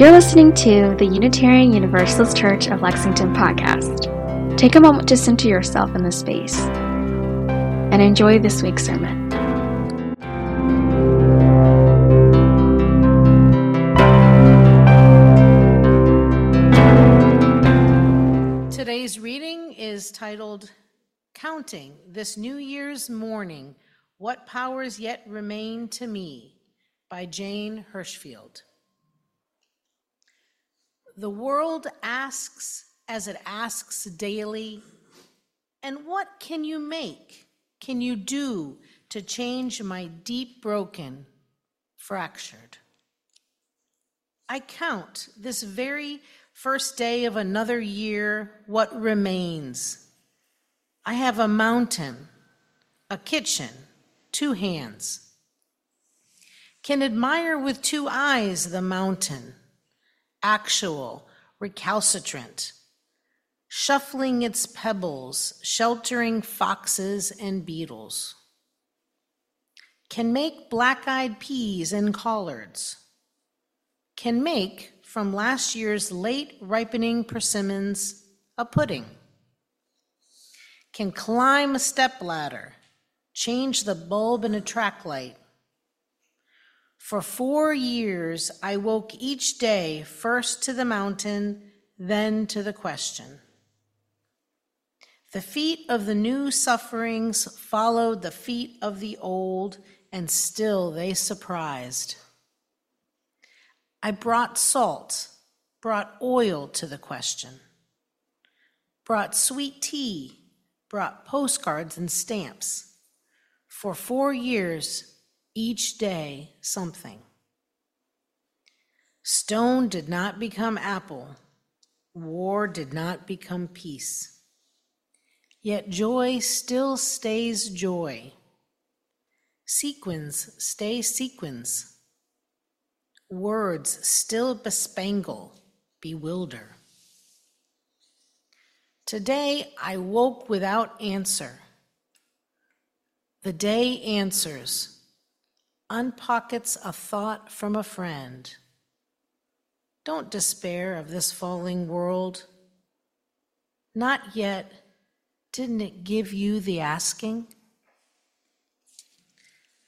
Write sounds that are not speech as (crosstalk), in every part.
You're listening to the Unitarian Universalist Church of Lexington podcast. Take a moment to center yourself in this space and enjoy this week's sermon. Today's reading is titled Counting This New Year's Morning What Powers Yet Remain to Me by Jane Hirshfield. The world asks as it asks daily, and what can you make, can you do to change my deep broken, fractured? I count this very first day of another year what remains. I have a mountain, a kitchen, two hands. Can admire with two eyes the mountain actual, recalcitrant, shuffling its pebbles, sheltering foxes and beetles. Can make black eyed peas and collards. Can make from last year's late ripening persimmons a pudding. Can climb a step ladder, change the bulb in a track light, for four years, I woke each day first to the mountain, then to the question. The feet of the new sufferings followed the feet of the old, and still they surprised. I brought salt, brought oil to the question, brought sweet tea, brought postcards and stamps. For four years, each day something. Stone did not become apple, war did not become peace. Yet joy still stays joy. Sequins stay sequins. Words still bespangle, bewilder. Today I woke without answer. The day answers unpockets a thought from a friend. Don't despair of this falling world. Not yet. Didn't it give you the asking?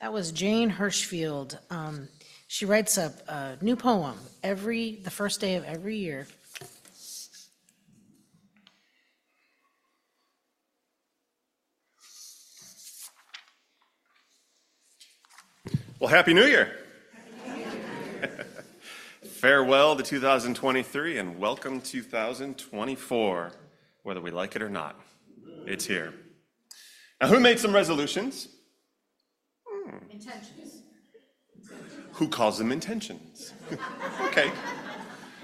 That was Jane Hirshfield. Um, she writes a, a new poem every the first day of every year. Happy New Year. (laughs) Farewell to 2023 and welcome 2024, whether we like it or not. It's here. Now, who made some resolutions? Hmm. Intentions. Who calls them intentions? (laughs) okay.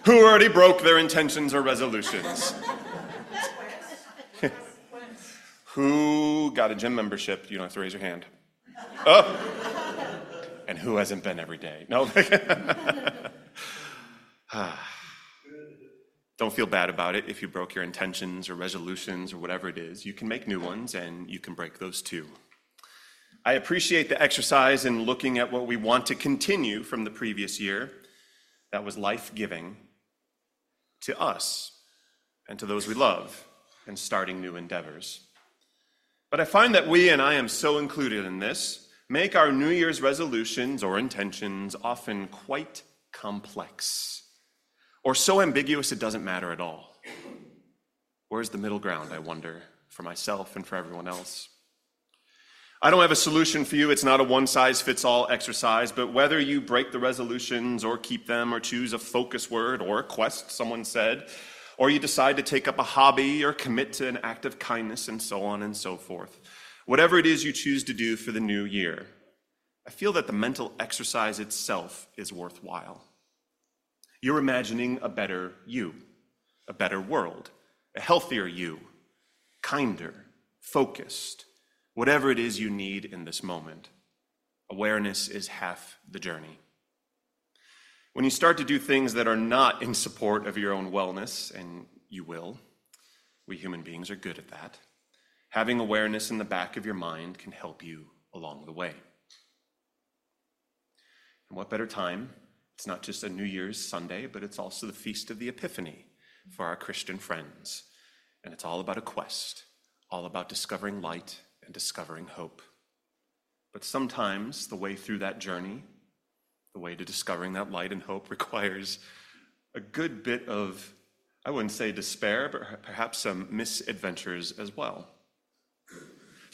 Who already broke their intentions or resolutions? (laughs) Who got a gym membership? You don't have to raise your hand. Oh and who hasn't been every day? No. (laughs) (sighs) Don't feel bad about it if you broke your intentions or resolutions or whatever it is. You can make new ones and you can break those too. I appreciate the exercise in looking at what we want to continue from the previous year. That was life giving to us and to those we love and starting new endeavors. But I find that we, and I am so included in this, make our New Year's resolutions or intentions often quite complex or so ambiguous it doesn't matter at all. Where's the middle ground, I wonder, for myself and for everyone else? I don't have a solution for you. It's not a one size fits all exercise, but whether you break the resolutions or keep them or choose a focus word or a quest, someone said, or you decide to take up a hobby or commit to an act of kindness and so on and so forth whatever it is you choose to do for the new year, I feel that the mental exercise itself is worthwhile. You're imagining a better you, a better world, a healthier you, kinder, focused, whatever it is you need in this moment. Awareness is half the journey. When you start to do things that are not in support of your own wellness, and you will, we human beings are good at that having awareness in the back of your mind can help you along the way. And what better time It's not just a New Year's Sunday, but it's also the Feast of the Epiphany for our Christian friends. And it's all about a quest, all about discovering light and discovering hope. But sometimes the way through that journey, the way to discovering that light and hope, (laughs) requires a good bit of, I wouldn't say despair, but perhaps some misadventures as well.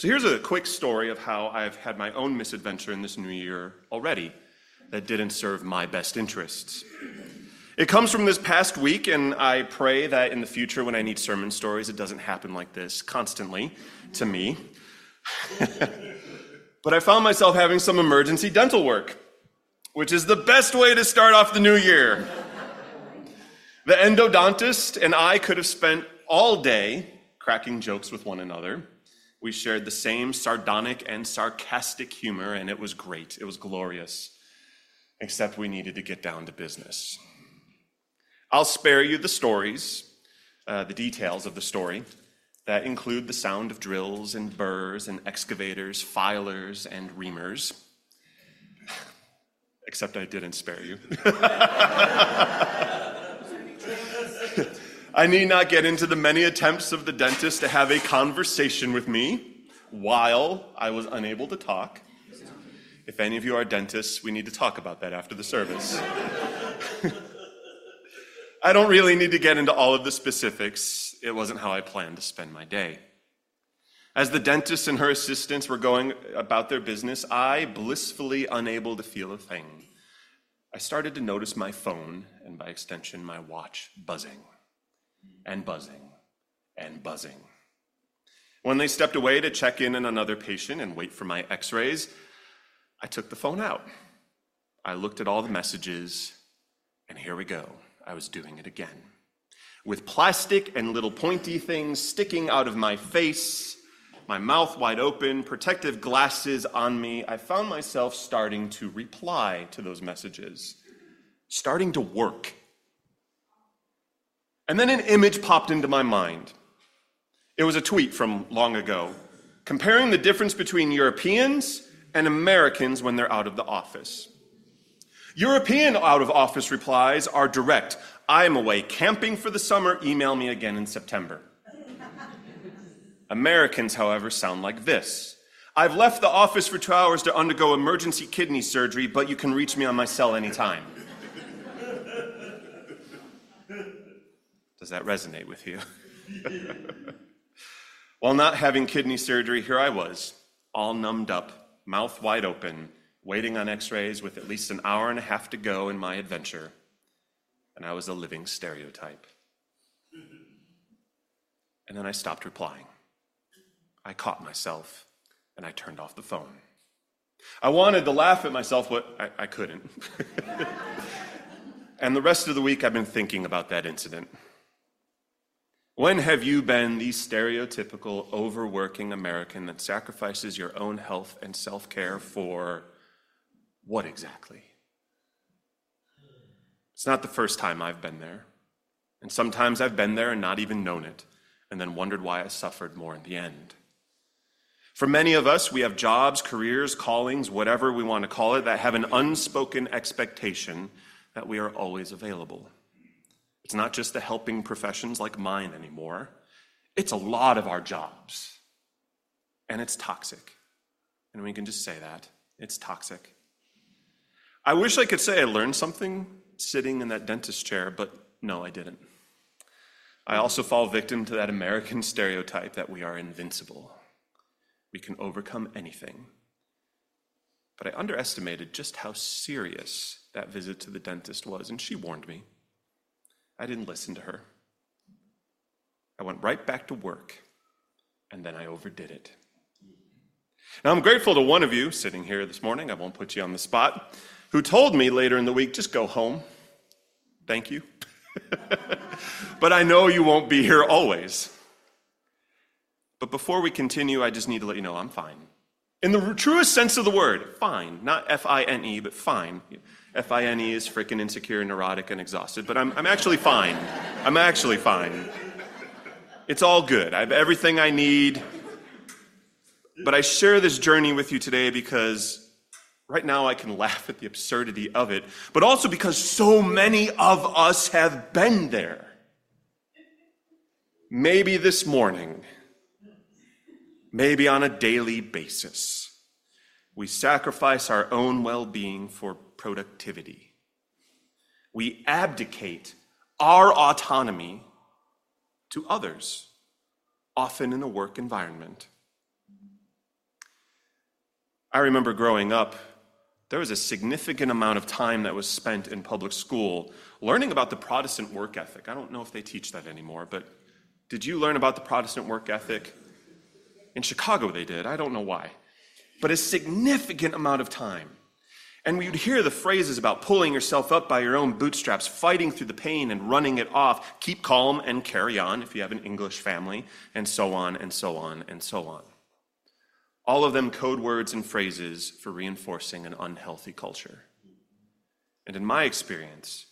So here's a quick story of how I've had my own misadventure in this new year already that didn't serve my best interests. It comes from this past week, and I pray that in the future, when I need sermon stories, it doesn't happen like this constantly to me. (laughs) but I found myself having some emergency dental work, which is the best way to start off the new year. the endodontist and I could have spent all day cracking jokes with one another. We shared the same sardonic and sarcastic humor, and it was great. It was glorious. Except we needed to get down to business. I'll spare you the stories, uh, the details of the story that include the sound of drills and burrs and excavators, filers, and reamers. Except I didn't spare you. (laughs) I need not get into the many attempts of the dentist to have a conversation with me while I was unable to talk. If any of you are dentists, we need to talk about that after the service. (laughs) I don't really need to get into all of the specifics. It wasn't how I planned to spend my day. As the dentist and her assistants were going about their business, I, blissfully unable to feel a thing, I started to notice my phone, and by extension, my watch, buzzing and buzzing and buzzing. When they stepped away to check in on another patient and wait for my x rays, I took the phone out. I looked at all the messages, and here we go. I was doing it again. With plastic and little pointy things sticking out of my face, my mouth wide open, protective glasses on me, I found myself starting to reply to those messages, starting to work. And then an image popped into my mind. It was a tweet from long ago, comparing the difference between Europeans and Americans when they're out of the office. European out of office replies are direct. I am away camping for the summer, email me again in September. Americans, however, sound like this I've left the office for two hours to undergo emergency kidney surgery, but you can reach me on my cell anytime. Does that resonate with you? (laughs) While not having kidney surgery, here I was, all numbed up, mouth wide open, waiting on x rays with at least an hour and a half to go in my adventure. And I was a living stereotype. And then I stopped replying. I caught myself and I turned off the phone. I wanted to laugh at myself, but I, I couldn't. (laughs) and the rest of the week, I've been thinking about that incident. When have you been the stereotypical overworking American that sacrifices your own health and self care for what exactly? It's not the first time I've been there. And sometimes I've been there and not even known it, and then wondered why I suffered more in the end. For many of us, we have jobs, careers, callings, whatever we want to call it, that have an unspoken expectation that we are always available. It's not just the helping professions like mine anymore, it's a lot of our jobs. And it's toxic. And we can just say that it's toxic. I wish I could say I learned something sitting in that dentist chair, but no, I didn't. I also fall victim to that American stereotype that we are invincible. We can overcome anything. But I underestimated just how serious that visit to the dentist was, and she warned me. I didn't listen to her. I went right back to work, and then I overdid it. Now, I'm grateful to one of you sitting here this morning, I won't put you on the spot, who told me later in the week, just go home. Thank you. (laughs) but I know you won't be here always. But before we continue, I just need to let you know I'm fine. In the truest sense of the word, fine. Not F I N E, but fine. F I N E is freaking insecure, neurotic, and exhausted, but I'm, I'm actually fine. I'm actually fine. It's all good. I have everything I need. But I share this journey with you today because Right now, I can laugh at the absurdity of it, but also because so many of us have been there. Maybe this morning, maybe on a daily basis, we sacrifice our own well being for productivity. We abdicate our autonomy to others, often in a work environment. I remember growing up, there was a significant amount of time that was spent in public school learning about the Protestant work ethic. I don't know if they teach that anymore, but did you learn about the Protestant work ethic? In Chicago, they did. I don't know why. But a significant amount of time. And we would hear the phrases about pulling yourself up by your own bootstraps, fighting through the pain and running it off, keep calm and carry on if you have an English family, and so on and so on and so on. All of them code words and phrases for reinforcing an unhealthy culture. And in my experience,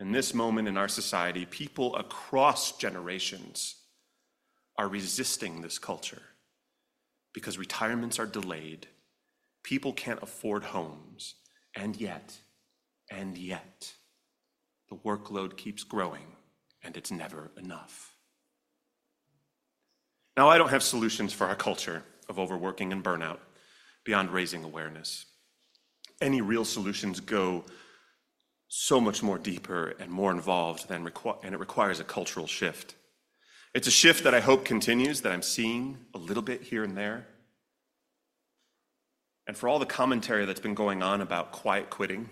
in this moment in our society, people across generations are resisting this culture because retirements are delayed, people can't afford homes, and yet, and yet, the workload keeps growing and it's never enough. Now, I don't have solutions for our culture of overworking and burnout beyond raising awareness. Any real solutions go so much more deeper and more involved than requ- and it requires a cultural shift. It's a shift that I hope continues, that I'm seeing a little bit here and there. And for all the commentary that's been going on about quiet quitting,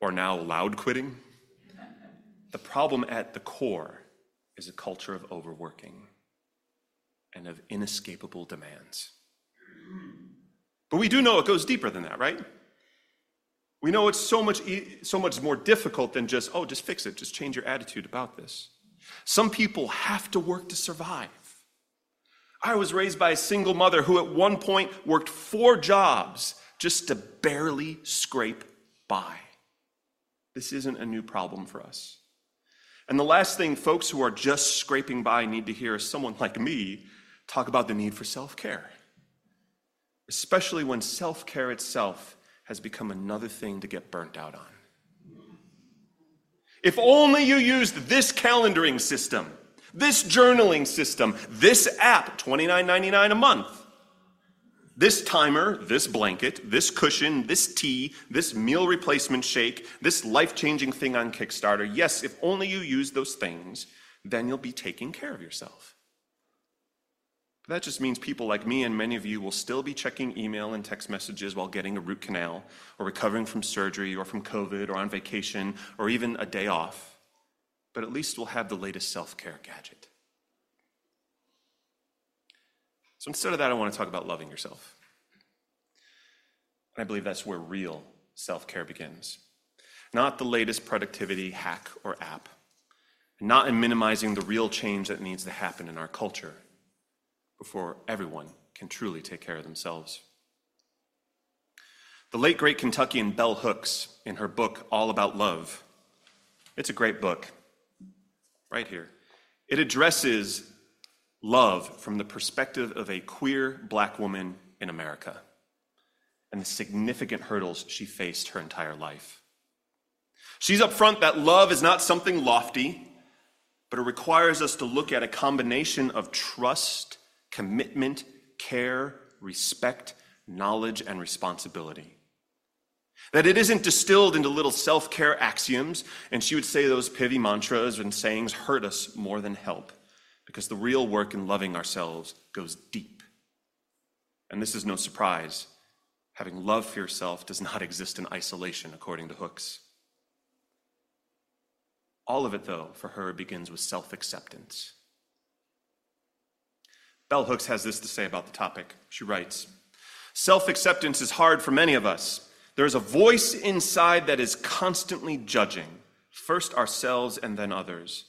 or now loud quitting, the problem at the core is a culture of overworking and of inescapable demands. But we do know it goes deeper than that, right? We know it's so much, so much more difficult than just, oh, just fix it, just change your attitude about this. Some people have to work to survive. I was raised by a single mother who at one point worked four jobs just to barely scrape by. This isn't a new problem for us. And the last thing folks who are just scraping by need to hear is someone like me talk about the need for self care, especially when self care itself has become another thing to get burnt out on. If only you used this calendaring system this journaling system, this app, $29.99 a month. This timer, this blanket, this cushion, this tea, this meal replacement shake, this life changing thing on Kickstarter. Yes, if only you use those things, then you'll be taking care of yourself. But that just means people like me and many of you will still be checking email and text messages while getting a root canal, or recovering from surgery, or from COVID, or on vacation, or even a day off but at least we'll have the latest self care gadget. So instead of that, I want to talk about loving yourself. And I believe that's where real self care begins. Not the latest productivity hack or app, not in minimizing the real change that needs to happen in our culture before everyone can truly take care of themselves. The late great Kentuckian Bell Hooks, in her book All About Love, it's a great book right here. It addresses love from the perspective of a queer black woman in America and the significant hurdles she faced her entire life. She's upfront that love is not something lofty, but it requires us to look at a combination of trust, commitment, care, respect, knowledge, and responsibility. That it isn't distilled into little self care axioms, and she would say those pithy mantras and sayings hurt us more than help, because the real work in loving ourselves goes deep. And this is no surprise. Having love for yourself does not exist in isolation, according to Hooks. All of it, though, for her begins with self acceptance. Bell Hooks has this to say about the topic. She writes Self acceptance is hard for many of us there's a voice inside that is constantly judging, first ourselves and then others.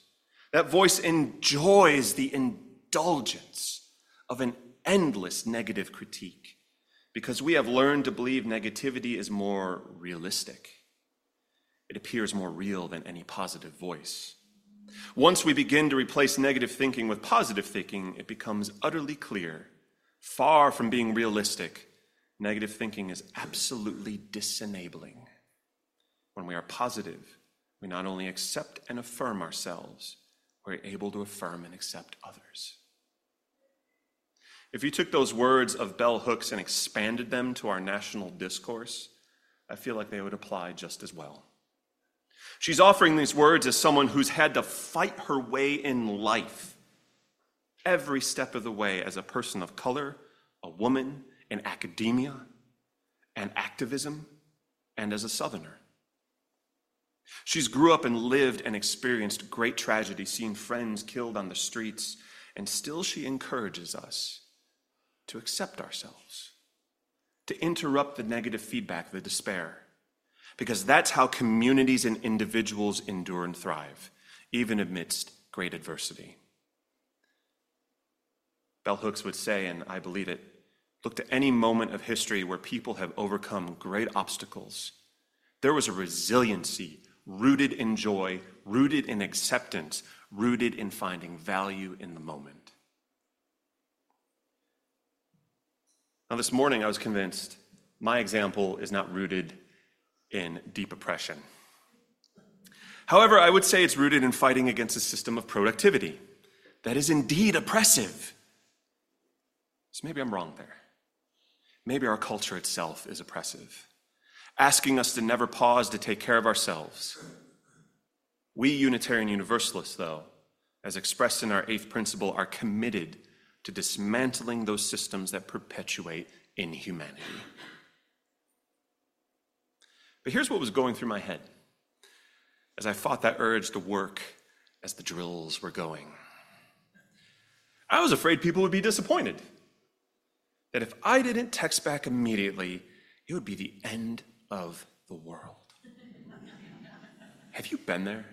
That voice enjoys the indulgence of an endless negative critique because we have learned to believe negativity is more realistic. It appears more real than any positive voice. Once we begin to replace negative thinking with positive thinking, it becomes utterly clear, far from being realistic, Negative thinking is absolutely disenabling. When we are positive, we not only accept and affirm ourselves, we're able to affirm and accept others. If you took those words of bell hooks and expanded them to our national discourse, I feel like they would apply just as well. She's offering these words as someone who's had to fight her way in life every step of the way as a person of color, a woman, in academia, and activism, and as a Southerner. She's grew up and lived and experienced great tragedy, seen friends killed on the streets, and still she encourages us to accept ourselves, to interrupt the negative feedback, the despair, because that's how communities and individuals endure and thrive, even amidst great adversity. Bell Hooks would say, and I believe it look to any moment of history where people have overcome great obstacles. There was a resiliency rooted in joy, rooted in acceptance, rooted in finding value in the moment. Now, this morning I was convinced my example is not rooted in deep oppression. However, I would say it's rooted in fighting against a system of productivity that is indeed oppressive. So maybe I'm wrong there. Maybe our culture itself is oppressive, asking us to never pause to take care of ourselves. We Unitarian Universalists, though, as expressed in our eighth principle, are committed to dismantling those systems that perpetuate inhumanity. But here's what was going through my head as I fought that urge to work as the drills were going. I was afraid people would be disappointed. That if I didn't text back immediately, it would be the end of the world. (laughs) have you been there?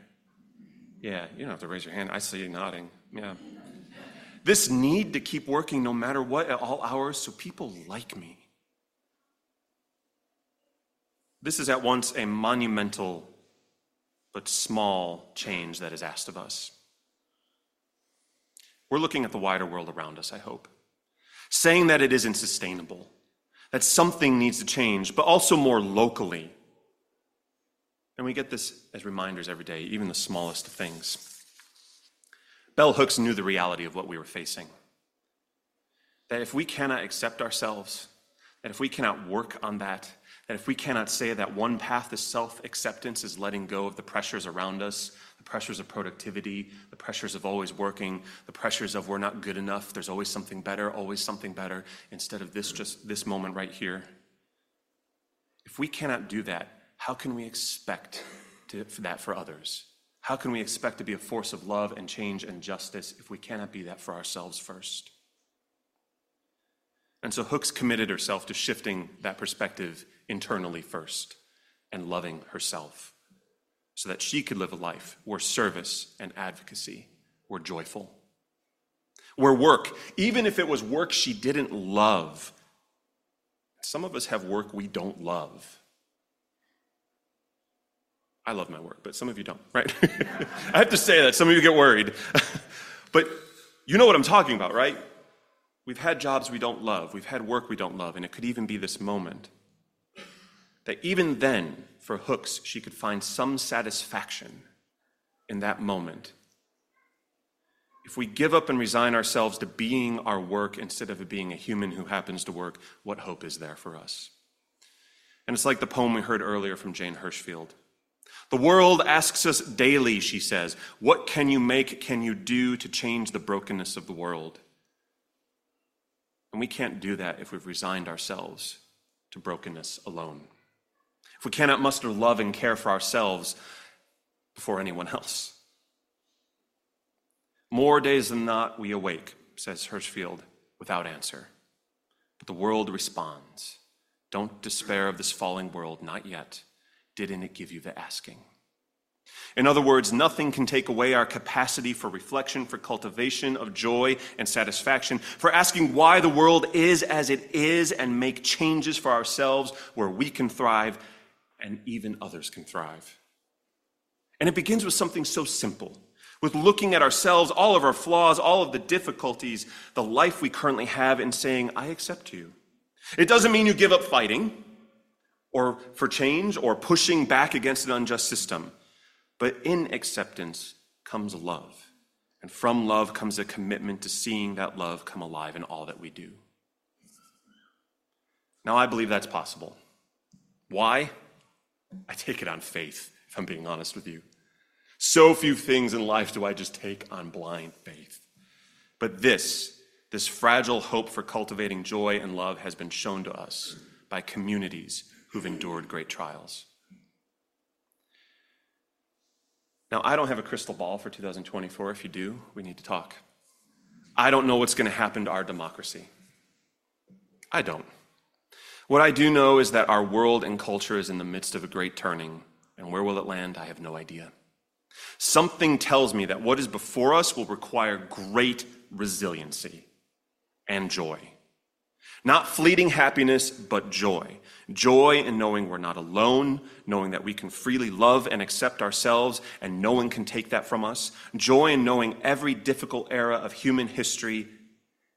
Yeah, you don't have to raise your hand. I see you nodding. Yeah. This need to keep working no matter what at all hours so people like me. This is at once a monumental but small change that is asked of us. We're looking at the wider world around us, I hope, saying that it isn't sustainable, that something needs to change, but also more locally. And we get this as reminders every day, even the smallest of things. Bell Hooks knew the reality of what we were facing. That if we cannot accept ourselves, that if we cannot work on that, that if we cannot say that one path to self acceptance is letting go of the pressures around us, pressures of productivity, the pressures of always working, the pressures of we're not good enough, there's always something better, always something better, instead of this just this moment right here. If we cannot do that, how can we expect to, for that for others? How can we expect to be a force of love and change and justice if we cannot be that for ourselves first? And so Hooks committed herself to shifting that perspective internally first and loving herself so that she could live a life where service and advocacy were joyful. Where work, even if it was work she didn't love, some of us have work we don't love. I love my work, but some of you don't, right? (laughs) I have to say that. Some of you get worried. (laughs) but you know what I'm talking about, right? We've had jobs we don't love, we've had work we don't love, and it could even be this moment. That even then, for Hooks, she could find some satisfaction in that moment. If we give up and resign ourselves to being our work instead of being a human who happens to work, what hope is there for us? And it's like the poem we heard earlier from Jane Hirshfield. The world asks us daily, she says, what can you make, can you do to change the brokenness of the world? And we can't do that if we've resigned ourselves to brokenness alone. If we cannot muster love and care for ourselves before anyone else. More days than not, we awake, says Hirshfield, without answer. But the world responds. Don't despair of this falling world, not yet didn't it give you the asking? In other words, nothing can take away our capacity for reflection, for cultivation of joy and satisfaction, for asking why the world is as it is and make changes for ourselves where we can thrive and even others can thrive. And it begins with something so simple with looking at ourselves, all of our flaws, all of the difficulties, the life we currently have, and saying, I accept you. It doesn't mean you give up fighting or for change or pushing back against an unjust system. But in acceptance comes love. And from love comes a commitment to seeing that love come alive in all that we do. Now, I believe that's possible. Why? I take it on faith, if I'm being honest with you. So few things in life do I just take on blind faith. But this, this fragile hope for cultivating joy and love has been shown to us by communities who've endured great trials. Now, I don't have a crystal ball for 2024. If you do, we need to talk. I don't know what's going to happen to our democracy. I don't. What I do know is that our world and culture is in the midst of a great turning, and where will it land? I have no idea. Something tells me that what is before us will require great resiliency and joy. Not fleeting happiness, but joy. Joy in knowing we're not alone, knowing that we can freely love and accept ourselves and no one can take that from us. Joy in knowing every difficult era of human history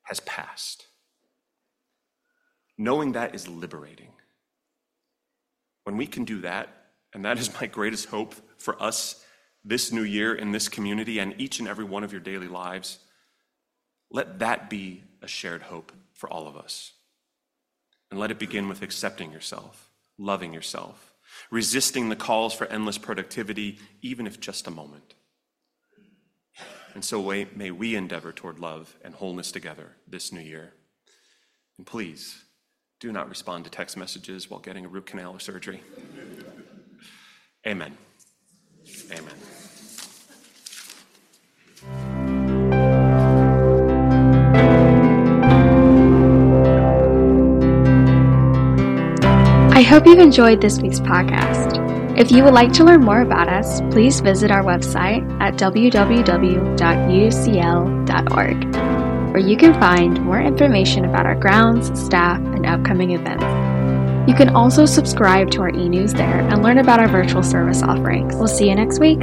has passed. Knowing that is liberating. When we can do that, and that is my greatest hope for us this new year in this community and each and every one of your daily lives, let that be a shared hope for all of us. And let it begin with accepting yourself, loving yourself, resisting the calls for endless productivity, even if just a moment. And so may we endeavor toward love and wholeness together this new year. And please, do not respond to text messages while getting a root canal or surgery. Amen. Amen. I hope you've enjoyed this week's podcast. If you would like to learn more about us, please visit our website at www.ucl.org, where you can find more information about our grounds, staff, and upcoming events. You can also subscribe to our e news there and learn about our virtual service offerings. We'll see you next week.